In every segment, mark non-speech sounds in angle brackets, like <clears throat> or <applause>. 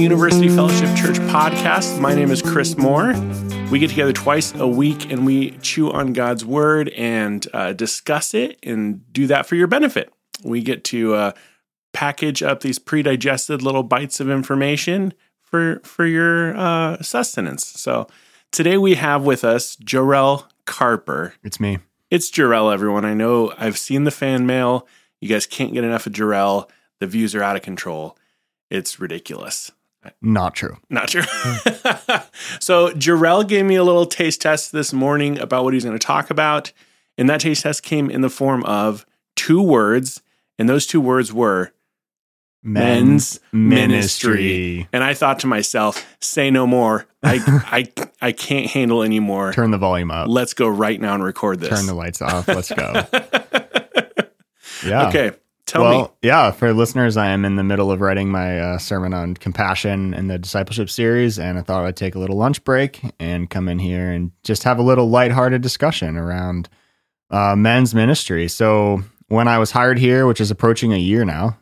University Fellowship Church podcast. My name is Chris Moore. We get together twice a week and we chew on God's word and uh, discuss it and do that for your benefit. We get to uh, package up these pre-digested little bites of information for for your uh, sustenance. So today we have with us Jarrell Carper. It's me. It's Jarrell, everyone. I know I've seen the fan mail. You guys can't get enough of Jarrell. The views are out of control. It's ridiculous. Not true. Not true. <laughs> so Jarrell gave me a little taste test this morning about what he's going to talk about. And that taste test came in the form of two words. And those two words were men's ministry. And I thought to myself, say no more. I <laughs> I I can't handle anymore. Turn the volume up. Let's go right now and record this. Turn the lights off. Let's go. <laughs> yeah. Okay. Tell well, me. yeah, for listeners, I am in the middle of writing my uh, sermon on compassion in the discipleship series, and I thought I'd take a little lunch break and come in here and just have a little lighthearted discussion around uh, men's ministry. So, when I was hired here, which is approaching a year now,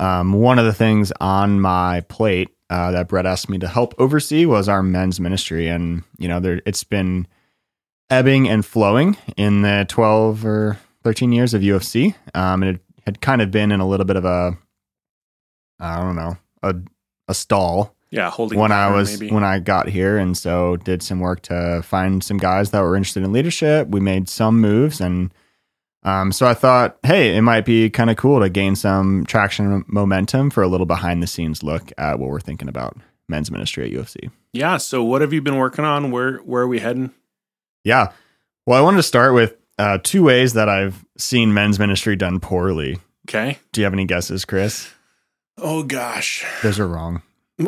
um, one of the things on my plate uh, that Brett asked me to help oversee was our men's ministry, and you know, there it's been ebbing and flowing in the twelve or thirteen years of UFC, um, and it had kind of been in a little bit of a, I don't know, a a stall Yeah, holding when I was maybe. when I got here, and so did some work to find some guys that were interested in leadership. We made some moves, and um, so I thought, hey, it might be kind of cool to gain some traction and momentum for a little behind the scenes look at what we're thinking about men's ministry at UFC. yeah. So what have you been working on? Where where are we heading? Yeah, well, I wanted to start with uh, two ways that I've seen men's ministry done poorly. Okay. Do you have any guesses, Chris? Oh gosh. Those are wrong. <laughs>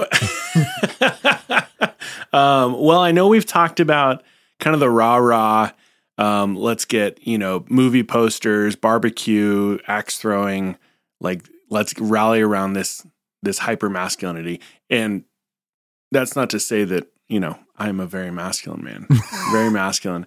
um, well, I know we've talked about kind of the rah rah. Um, let's get you know movie posters, barbecue, axe throwing. Like let's rally around this this hyper masculinity, and that's not to say that you know I'm a very masculine man, <laughs> very masculine.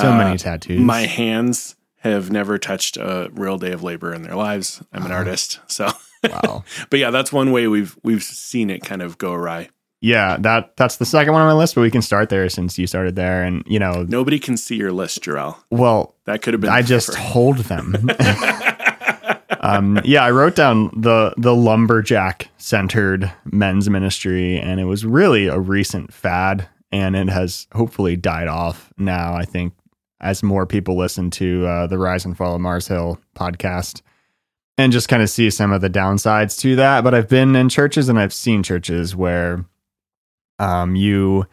So Uh, many tattoos. My hands have never touched a real day of labor in their lives. I'm an artist, so. wow. <laughs> but yeah, that's one way we've we've seen it kind of go awry. Yeah, that that's the second one on my list, but we can start there since you started there. And you know, Nobody can see your list, Jarrell. well, That could have been. I just hold them. <laughs> <laughs> um, yeah, I wrote down the the lumberjack centered men's ministry, and it was really a recent fad, and it has hopefully died off now. I think as more people listen to uh, the Rise and Fall of Mars Hill podcast. And just kind of see some of the downsides to that. But I've been in churches and I've seen churches where um, you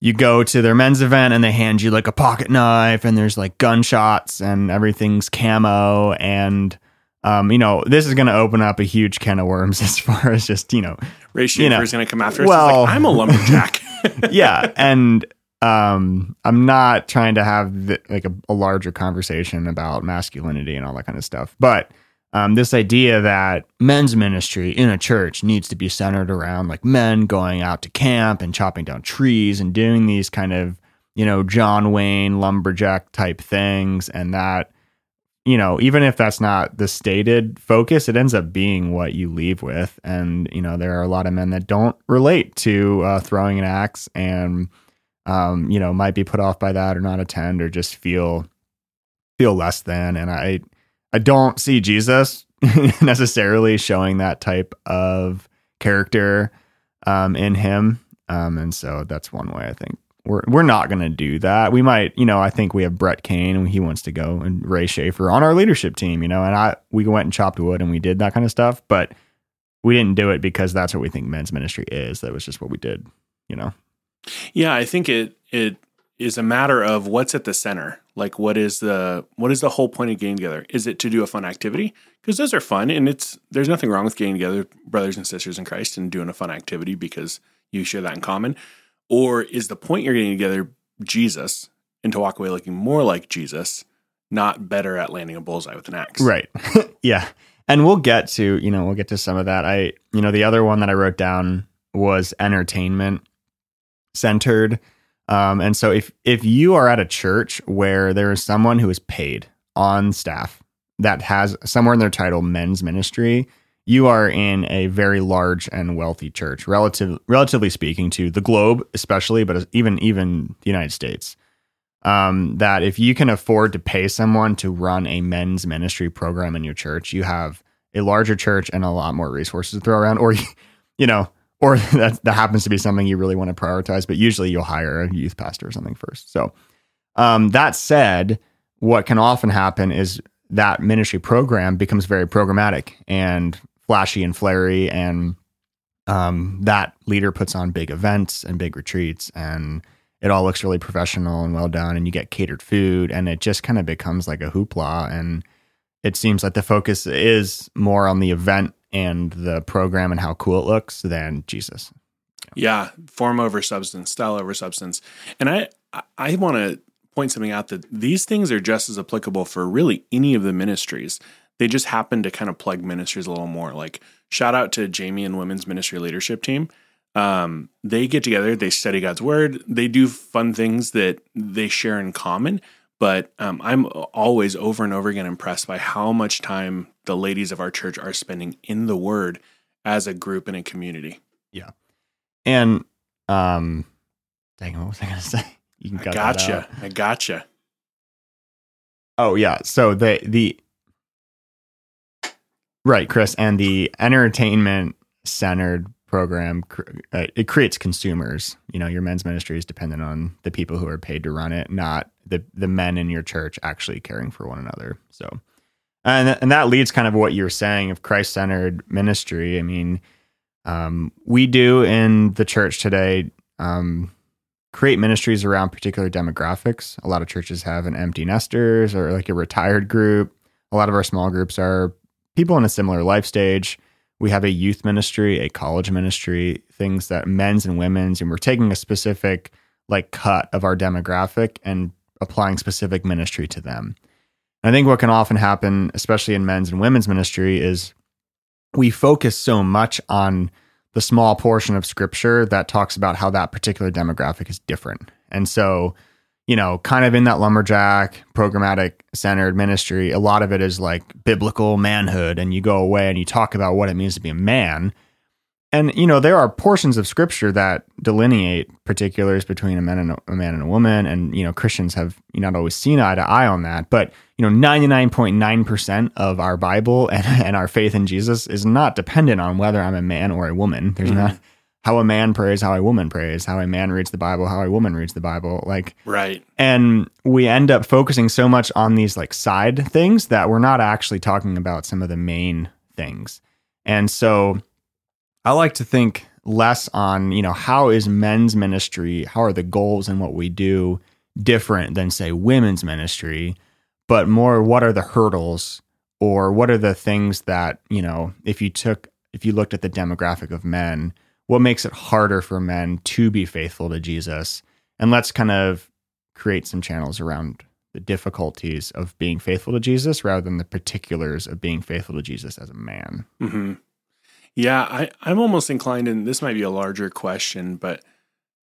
you go to their men's event and they hand you like a pocket knife and there's like gunshots and everything's camo and um, you know this is going to open up a huge can of worms <laughs> as far as just you know Ray Schaefer you know, is going to come after us. well- Well, like, I'm a lumberjack. <laughs> yeah and um i'm not trying to have the, like a, a larger conversation about masculinity and all that kind of stuff but um this idea that men's ministry in a church needs to be centered around like men going out to camp and chopping down trees and doing these kind of you know john wayne lumberjack type things and that you know even if that's not the stated focus it ends up being what you leave with. And you know there are a lot of men that don't relate to uh, throwing an axe and um, you know might be put off by that or not attend or just feel feel less than and i i don't see jesus <laughs> necessarily showing that type of character um, in him um, and so that's one way i think we're we're not going to do that. We might, you know, I think we have Brett Kane and he wants to go and Ray Schaefer on our leadership team, you know, and I we went and chopped wood and we did that kind of stuff, but we didn't do it because that's what we think men's ministry is. That was just what we did, you know. Yeah, I think it it is a matter of what's at the center. Like, what is the what is the whole point of getting together? Is it to do a fun activity? Because those are fun, and it's there's nothing wrong with getting together, brothers and sisters in Christ, and doing a fun activity because you share that in common. Or is the point you're getting together Jesus and to walk away looking more like Jesus, not better at landing a bullseye with an axe? Right. <laughs> yeah. And we'll get to, you know, we'll get to some of that. I, you know, the other one that I wrote down was entertainment centered. Um, and so if if you are at a church where there is someone who is paid on staff that has somewhere in their title men's ministry, you are in a very large and wealthy church, relative, relatively speaking to the globe, especially, but even even the United States. Um, that if you can afford to pay someone to run a men's ministry program in your church, you have a larger church and a lot more resources to throw around, or <laughs> you know, or <laughs> that that happens to be something you really want to prioritize. But usually, you'll hire a youth pastor or something first. So, um, that said, what can often happen is that ministry program becomes very programmatic and flashy and flary, and um, that leader puts on big events and big retreats, and it all looks really professional and well done, and you get catered food, and it just kind of becomes like a hoopla and it seems like the focus is more on the event and the program and how cool it looks than Jesus. Yeah, form over substance, style over substance. And I I want to point something out that these things are just as applicable for really any of the ministries. They just happen to kind of plug ministries a little more. Like shout out to Jamie and Women's Ministry Leadership Team. Um, they get together, they study God's word, they do fun things that they share in common, but um, I'm always over and over again impressed by how much time the ladies of our church are spending in the Word as a group and a community. Yeah, and um, dang, what was I going <laughs> to say? You can I gotcha. I gotcha. Oh yeah, so the the right, Chris, and the entertainment centered program uh, it creates consumers you know your men's ministry is dependent on the people who are paid to run it not the the men in your church actually caring for one another so and and that leads kind of what you're saying of christ-centered ministry. I mean um, we do in the church today um, create ministries around particular demographics. A lot of churches have an empty nesters or like a retired group. A lot of our small groups are people in a similar life stage. We have a youth ministry, a college ministry, things that men's and women's, and we're taking a specific like cut of our demographic and applying specific ministry to them. I think what can often happen, especially in men's and women's ministry, is we focus so much on the small portion of scripture that talks about how that particular demographic is different. And so you know, kind of in that lumberjack programmatic centered ministry, a lot of it is like biblical manhood. And you go away and you talk about what it means to be a man. And, you know, there are portions of scripture that delineate particulars between a man and a, a man and a woman. And, you know, Christians have not always seen eye to eye on that. But, you know, 99.9% of our Bible <laughs> and, and our faith in Jesus is not dependent on whether I'm a man or a woman. There's mm-hmm. not how a man prays, how a woman prays, how a man reads the Bible, how a woman reads the Bible. Like, right. And we end up focusing so much on these like side things that we're not actually talking about some of the main things. And so I like to think less on, you know, how is men's ministry, how are the goals and what we do different than, say, women's ministry, but more what are the hurdles or what are the things that, you know, if you took, if you looked at the demographic of men, what makes it harder for men to be faithful to Jesus. And let's kind of create some channels around the difficulties of being faithful to Jesus rather than the particulars of being faithful to Jesus as a man. Mm-hmm. Yeah, I, I'm almost inclined, and this might be a larger question, but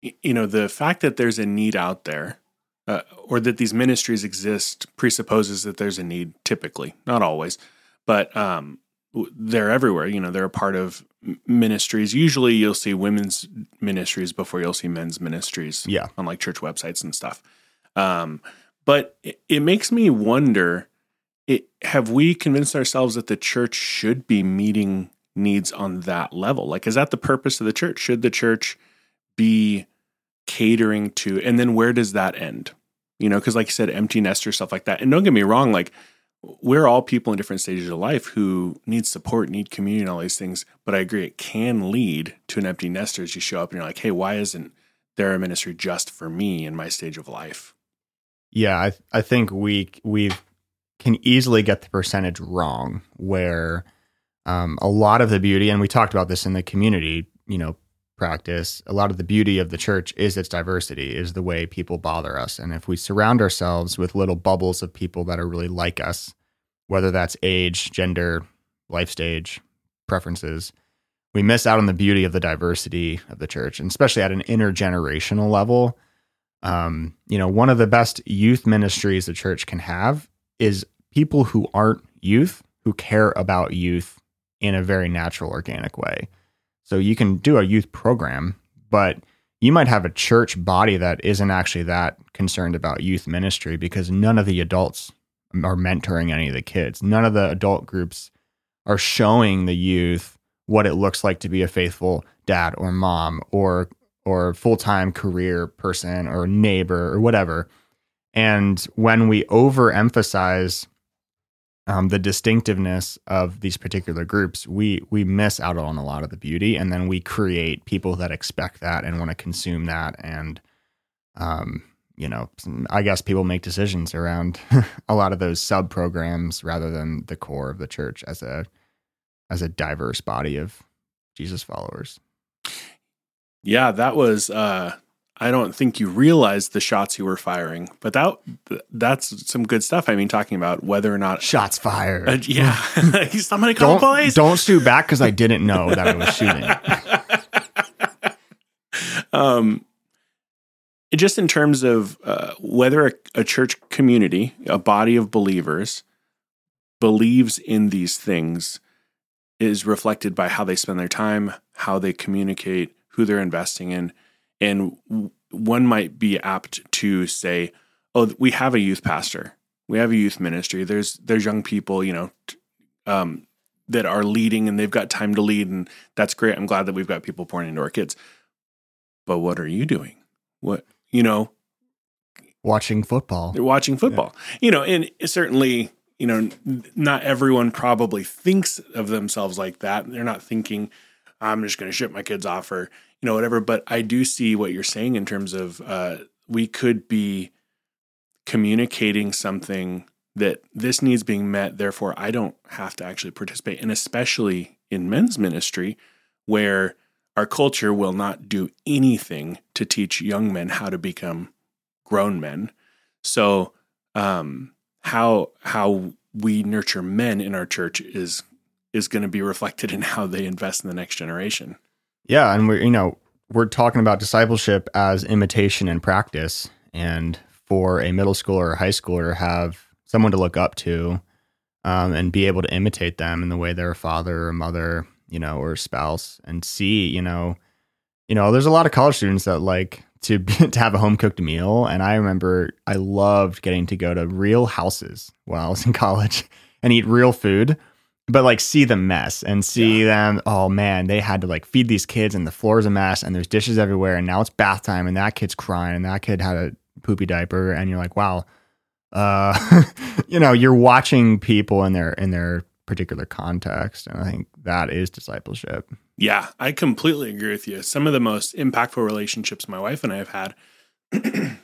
you know, the fact that there's a need out there, uh, or that these ministries exist, presupposes that there's a need. Typically, not always, but um, they're everywhere. You know, they're a part of ministries. Usually you'll see women's ministries before you'll see men's ministries. Yeah. On like church websites and stuff. Um, but it, it makes me wonder it, have we convinced ourselves that the church should be meeting needs on that level? Like, is that the purpose of the church? Should the church be catering to, and then where does that end? You know, because like you said, empty nester stuff like that. And don't get me wrong, like we're all people in different stages of life who need support, need community, and all these things. But I agree, it can lead to an empty nester as you show up and you're like, hey, why isn't there a ministry just for me in my stage of life? Yeah, I I think we we can easily get the percentage wrong where um, a lot of the beauty, and we talked about this in the community, you know, practice. A lot of the beauty of the church is its diversity, is the way people bother us. And if we surround ourselves with little bubbles of people that are really like us, whether that's age, gender, life stage, preferences, we miss out on the beauty of the diversity of the church, and especially at an intergenerational level. Um, you know, one of the best youth ministries the church can have is people who aren't youth who care about youth in a very natural, organic way. So you can do a youth program, but you might have a church body that isn't actually that concerned about youth ministry because none of the adults are mentoring any of the kids. None of the adult groups are showing the youth what it looks like to be a faithful dad or mom or or full-time career person or neighbor or whatever. And when we overemphasize um, the distinctiveness of these particular groups, we we miss out on a lot of the beauty, and then we create people that expect that and want to consume that, and um, you know, I guess people make decisions around <laughs> a lot of those sub programs rather than the core of the church as a as a diverse body of Jesus followers. Yeah, that was uh I don't think you realized the shots you were firing, but that that's some good stuff. I mean, talking about whether or not shots fired. Uh, yeah, <laughs> somebody call don't, police. Don't shoot back because I didn't know that I was shooting. <laughs> um, just in terms of uh, whether a, a church community, a body of believers, believes in these things, is reflected by how they spend their time, how they communicate, who they're investing in and one might be apt to say, "Oh, we have a youth pastor. We have a youth ministry. There's there's young people, you know, um, that are leading, and they've got time to lead, and that's great. I'm glad that we've got people pouring into our kids. But what are you doing? What you know? Watching football. They're watching football. Yeah. You know, and certainly, you know, not everyone probably thinks of themselves like that. They're not thinking, "I'm just going to ship my kids off," or you know whatever but i do see what you're saying in terms of uh, we could be communicating something that this needs being met therefore i don't have to actually participate and especially in men's ministry where our culture will not do anything to teach young men how to become grown men. So um, how how we nurture men in our church is is going to be reflected in how they invest in the next generation yeah, and we're you know we're talking about discipleship as imitation and practice, and for a middle schooler or high schooler have someone to look up to, um, and be able to imitate them in the way they're father or mother, you know, or spouse, and see, you know, you know, there's a lot of college students that like to <laughs> to have a home cooked meal, and I remember I loved getting to go to real houses while I was in <laughs> college and eat real food but like see the mess and see yeah. them oh man they had to like feed these kids and the floor is a mess and there's dishes everywhere and now it's bath time and that kid's crying and that kid had a poopy diaper and you're like wow uh <laughs> you know you're watching people in their in their particular context and i think that is discipleship yeah i completely agree with you some of the most impactful relationships my wife and i have had <clears throat>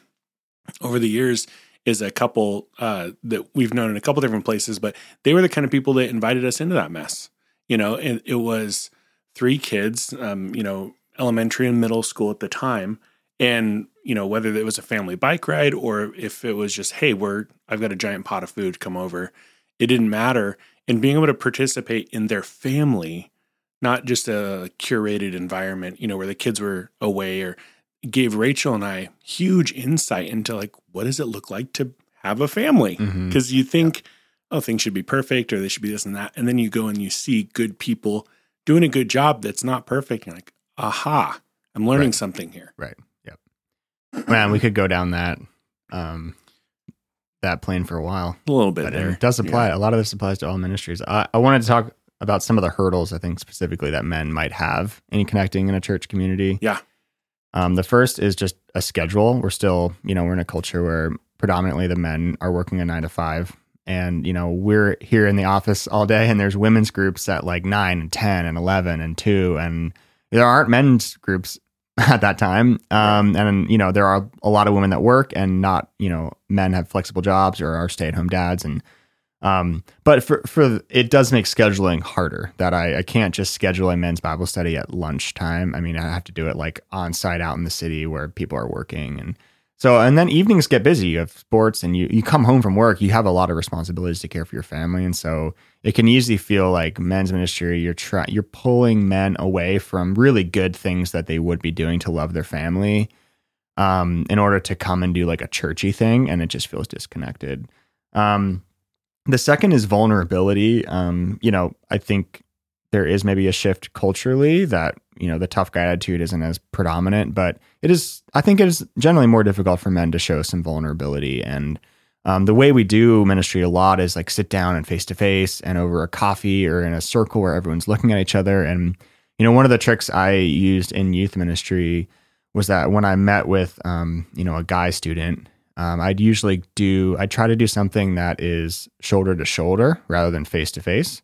over the years is a couple uh, that we've known in a couple different places, but they were the kind of people that invited us into that mess. You know, and it was three kids, um, you know, elementary and middle school at the time, and you know whether it was a family bike ride or if it was just hey, we're I've got a giant pot of food, come over. It didn't matter, and being able to participate in their family, not just a curated environment, you know, where the kids were away or gave Rachel and I huge insight into like what does it look like to have a family? Because mm-hmm. you think, yeah. oh, things should be perfect or they should be this and that. And then you go and you see good people doing a good job that's not perfect. And like, aha, I'm learning right. something here. Right. Yep. Man, we could go down that um that plane for a while. A little bit there. It does apply. Yeah. A lot of this applies to all ministries. I, I wanted to talk about some of the hurdles I think specifically that men might have in connecting in a church community. Yeah. Um, the first is just a schedule. We're still, you know, we're in a culture where predominantly the men are working a nine to five. And, you know, we're here in the office all day and there's women's groups at like nine and 10 and 11 and two. And there aren't men's groups <laughs> at that time. Um, and, you know, there are a lot of women that work and not, you know, men have flexible jobs or are stay at home dads. And, um, but for for it does make scheduling harder. That I, I can't just schedule a men's Bible study at lunchtime. I mean, I have to do it like on site out in the city where people are working, and so and then evenings get busy. You have sports, and you you come home from work. You have a lot of responsibilities to care for your family, and so it can easily feel like men's ministry. You're trying you're pulling men away from really good things that they would be doing to love their family, um, in order to come and do like a churchy thing, and it just feels disconnected. Um, the second is vulnerability. Um, you know, I think there is maybe a shift culturally that you know the tough guy attitude isn't as predominant, but it is. I think it is generally more difficult for men to show some vulnerability and. Um, the way we do ministry a lot is like sit down and face to face and over a coffee or in a circle where everyone's looking at each other. And, you know, one of the tricks I used in youth ministry was that when I met with, um, you know, a guy student, um, I'd usually do, I'd try to do something that is shoulder to shoulder rather than face to face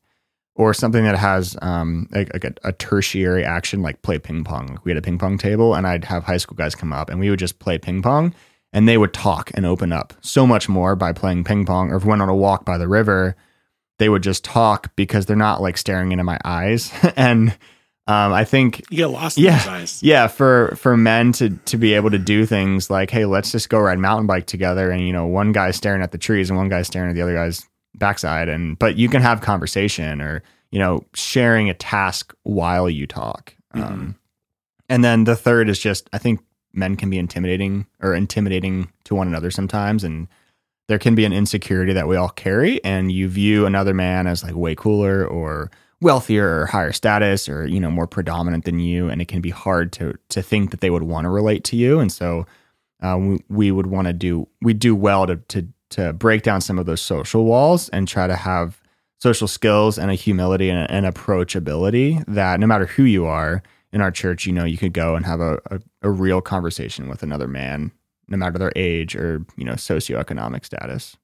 or something that has um, like a, a, tertiary action, like play ping pong. We had a ping pong table, and I'd have high school guys come up, and we would just play ping pong, and they would talk and open up so much more by playing ping pong. Or if we went on a walk by the river, they would just talk because they're not like staring into my eyes. <laughs> and um, I think you get lost yeah, <laughs> Yeah, for for men to to be able to do things like, hey, let's just go ride mountain bike together, and you know, one guy's staring at the trees and one guy's staring at the other guy's backside and but you can have conversation or you know sharing a task while you talk mm-hmm. um, and then the third is just i think men can be intimidating or intimidating to one another sometimes and there can be an insecurity that we all carry and you view another man as like way cooler or wealthier or higher status or you know more predominant than you and it can be hard to to think that they would want to relate to you and so uh, we, we would want to do we do well to to to break down some of those social walls and try to have social skills and a humility and an approachability that no matter who you are in our church, you know, you could go and have a, a, a real conversation with another man, no matter their age or, you know, socioeconomic status.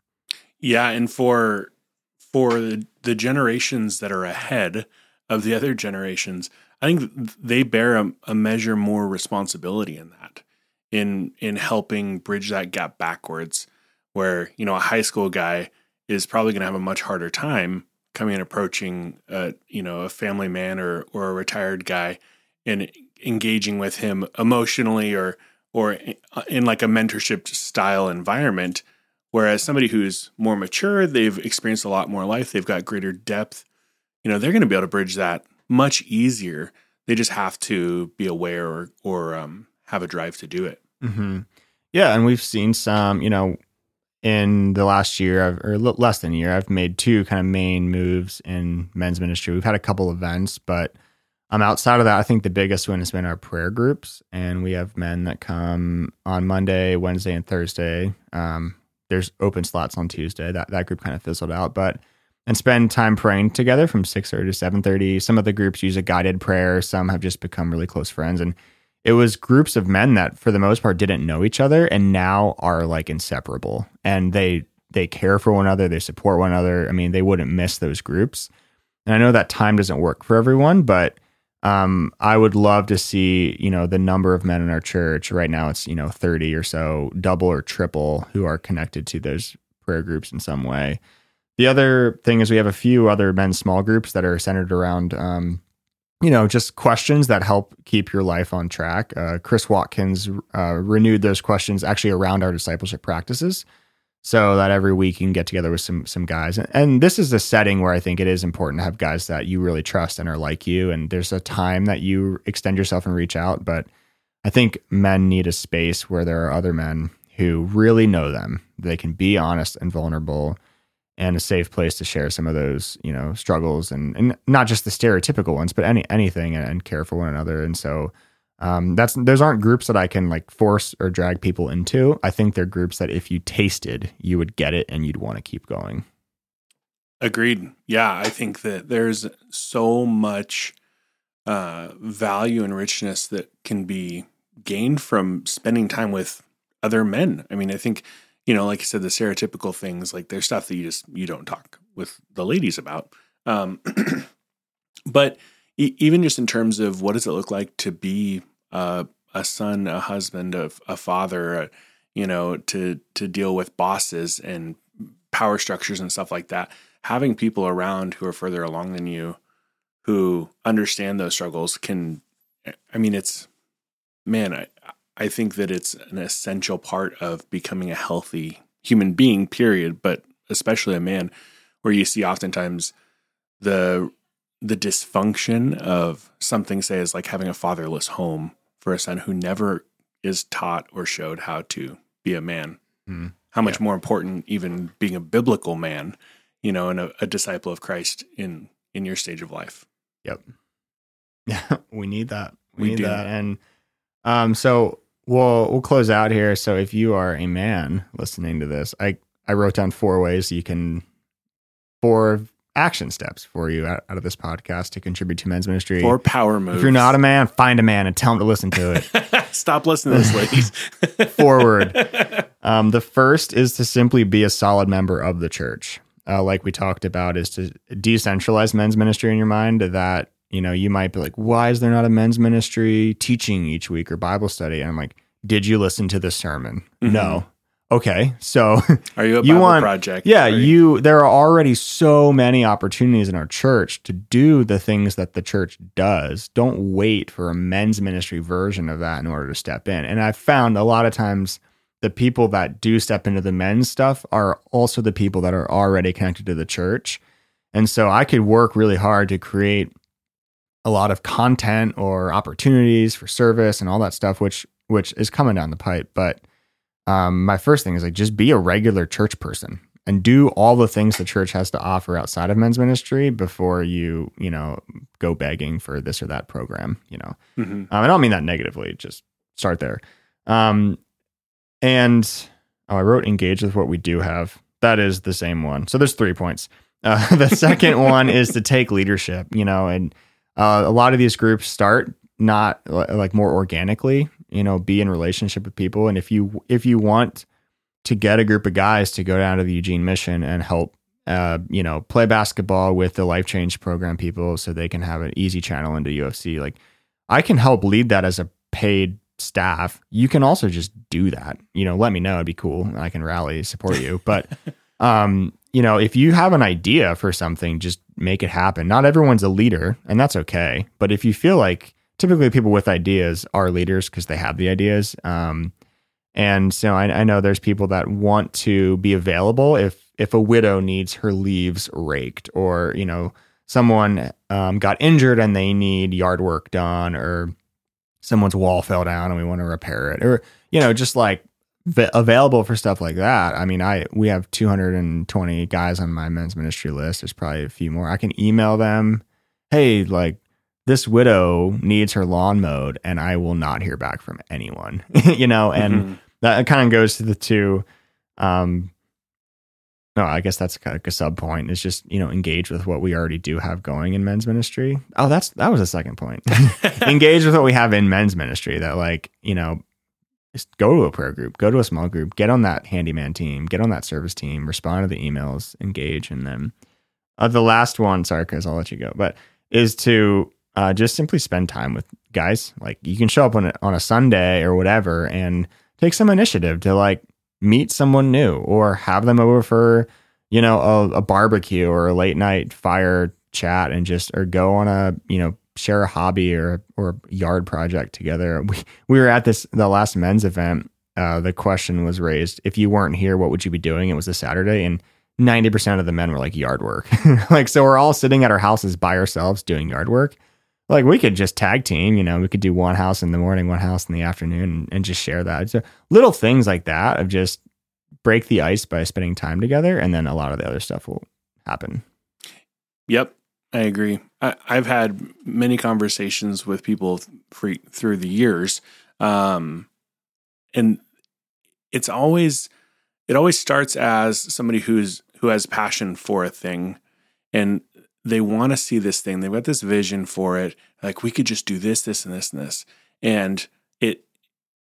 Yeah. And for, for the, the generations that are ahead of the other generations, I think they bear a, a measure more responsibility in that, in, in helping bridge that gap backwards where you know a high school guy is probably going to have a much harder time coming and approaching a you know a family man or or a retired guy and engaging with him emotionally or or in like a mentorship style environment whereas somebody who's more mature they've experienced a lot more life they've got greater depth you know they're going to be able to bridge that much easier they just have to be aware or or um, have a drive to do it mm-hmm. yeah and we've seen some you know in the last year or less than a year, I've made two kind of main moves in men's ministry. We've had a couple events, but um, outside of that, I think the biggest one has been our prayer groups, and we have men that come on Monday, Wednesday, and Thursday. Um, there's open slots on Tuesday. That that group kind of fizzled out, but and spend time praying together from six thirty to seven thirty. Some of the groups use a guided prayer. Some have just become really close friends, and it was groups of men that for the most part didn't know each other and now are like inseparable and they they care for one another they support one another i mean they wouldn't miss those groups and i know that time doesn't work for everyone but um, i would love to see you know the number of men in our church. Right now it's you know 30 or so double or triple who are connected to those prayer groups in some way. The other thing is we have a few other men's small groups that are centered around um, you know, just questions that help keep your life on track. Uh, Chris Watkins uh, renewed those questions actually around our discipleship practices, so that every week you can get together with some some guys. And, this is a setting where I think it is important to have guys that you really trust and are like you. And there's a time that you extend yourself and reach out, but I think men need a space where there are other men who really know them. They can be honest and vulnerable and a safe place to share some of those you know struggles and and not just the stereotypical ones but any anything and, and care for one another and so um, that's those aren't groups that I can like force or drag people into. I think they're groups that if you tasted, you would get it and you'd want to keep going. Agreed. Yeah, I think that there's so much uh, value and richness that can be gained from spending time with other men. I mean, I think you know, like I said, the stereotypical things, like there's stuff that you just you don't talk with the ladies about. Um, <clears throat> but even just in terms of what does it look like to be uh, a son, a husband, a, a father, a, you know, to to deal with bosses and power structures and stuff like that. Having people around who are further along than you, who understand those struggles, can. I mean, it's man. I I think that it's an essential part of becoming a healthy human being, period, but especially a man, where you see oftentimes the the dysfunction of something say is like having a fatherless home for a son who never is taught or showed how to be a man. Mm. How much yeah. more important even being a biblical man, you know, and a, a disciple of Christ in in your stage of life. Yep. <laughs> Yeah, we need that. We, We need do. that. And um, so we'll we'll close out here. So if you are a man listening to this, I I wrote down four ways you can four action steps for you out, out of this podcast to contribute to men's ministry. For power moves. if you're not a man, find a man and tell him to listen to it. <laughs> Stop listening to this, ladies. <laughs> <laughs> Forward. Um, the first is to simply be a solid member of the church. Uh, like we talked about, is to decentralize men's ministry in your mind. That you know you might be like, why is there not a men's ministry teaching each week or Bible study? And I'm like, did you listen to the sermon? Mhm. No. Okay, so Are you a <laughs> You Bible want- project? yeah, Are you there are already so many opportunities in our church to do the things that the church does. Don't wait for a men's ministry version of that in order to step in. And I've found a lot of times the people that do step into the men's stuff are also the people that are already connected to the church. And so I could work really hard to create a lot of content or opportunities for service and all that stuff which which is coming down the pipe, but um, my first thing is like just be a regular church person and do all the things the church has to offer outside of men's ministry before you you know go begging for this or that program you know? Mhm. um, i don't mean that negatively just start there. Um, and oh i wrote engage with what we do have. That is the same one. So there's three points. Uh, <laughs> the second <laughs> one is to take leadership you know and uh, a lot of these groups start not like more organically you know be in relationship with people. And if you if you want to get a group of guys to go down to the Eugene mission and help uh, you know play basketball with the life change program people so they can have an easy channel into UFC like I can help lead that as a paid staff. You can also just do that. You know let me know. It'd be cool. I can rally support you. But <laughs> um you know if you have an idea for something just make it happen. Not everyone's a leader and that's okay. But if you feel like typically people with ideas are leaders because they have the ideas um and so I, I know there's people that want to be available if if a widow needs her leaves raked or you know someone um, got injured and they need yard work done or someone's wall fell down and we want to repair it or you know just like available for stuff like that. I mean i we have 220 guys on my men's ministry list. There's probably a few more. I can email them hey like this widow needs her lawn mowed and i will not hear back from anyone <laughs> you know and Mhm. that kind of goes to the two um no i guess that's kind of a sub point is just you know engage with what we already do have going in men's ministry. Oh that's that was a second point. <laughs> Engage with what we have in men's ministry that like you know just go to a prayer group go to a small group get on that handyman team get on that service team respond to the emails engage in them. Uh, the last one sorry chris i'll let you go but is to uh, just simply spend time with guys. Like you can show up on a, on a sunday or whatever and take some initiative to like meet someone new or have them over for you know a, a barbecue or a late night fire chat and just or go on a you know share a hobby or or yard project together. <laughs> We, we were at this the last men's event uh, the question was raised if you weren't here what would you be doing? It was a saturday and 90% of the men were like yard work. <laughs> Like so we're all sitting at our houses by ourselves doing yard work like we could just tag team, you know, we could do one house in the morning, one house in the afternoon, and, and just share that. So little things like that of just break the ice by spending time together, and then a lot of the other stuff will happen. Yep, I agree. I, I've had many conversations with people for, through the years, um, and it's always it always starts as somebody who's who has passion for a thing, and they want to see this thing. They've got this vision for it. Like we could just do this, this, and this, and this, and it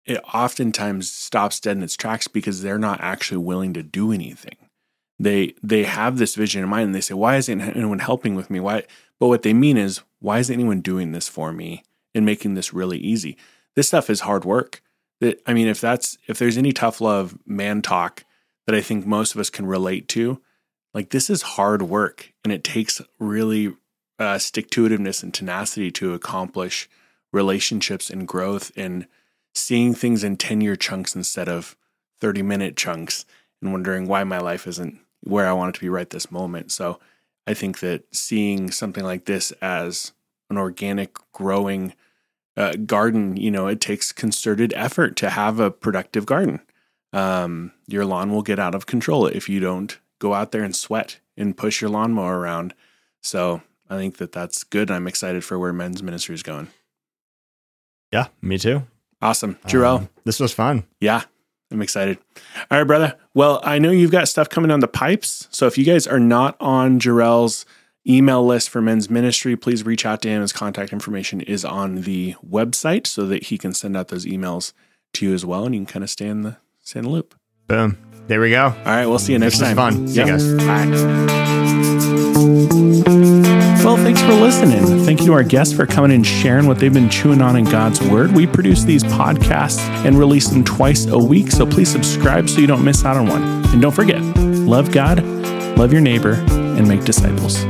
it oftentimes stops dead in its tracks because they're not actually willing to do anything they they have this vision in mind and they say why isn't anyone helping with me why but what they mean is why isn't anyone doing this for me and making this really easy this stuff is hard work that i mean if that's if there's any tough love man talk that i think most of us can relate to like this is hard work and it takes really uh, stick to itiveness and tenacity to accomplish relationships and growth and seeing things in 10 year chunks instead of 30 minute chunks and wondering why my life isn't where I want it to be right this moment. So I think that seeing something like this as an organic, growing uh, garden, you know, it takes concerted effort to have a productive garden. Um, your lawn will get out of control if you don't go out there and sweat and push your lawnmower around. So I think that that's good. I'm excited for where men's ministry is going. Yeah, me too. Awesome. Jarrell. Um, this was fun. Yeah, I'm excited. All right, brother. Well, I know you've got stuff coming on the pipes. So if you guys are not on Jarrell's email list for men's ministry, please reach out to him. His contact information is on the website so that he can send out those emails to you as well, and you can kind of stay in the stay in the loop. Boom. There we go. All right, we'll see you next This time. fun. See you guys. Well, thanks for listening. Thank you to our guests for coming and sharing what they've been chewing on in God's Word. We produce these podcasts and release them twice a week, so please subscribe so you don't miss out on one. And don't forget, love God, love your neighbor, and make disciples.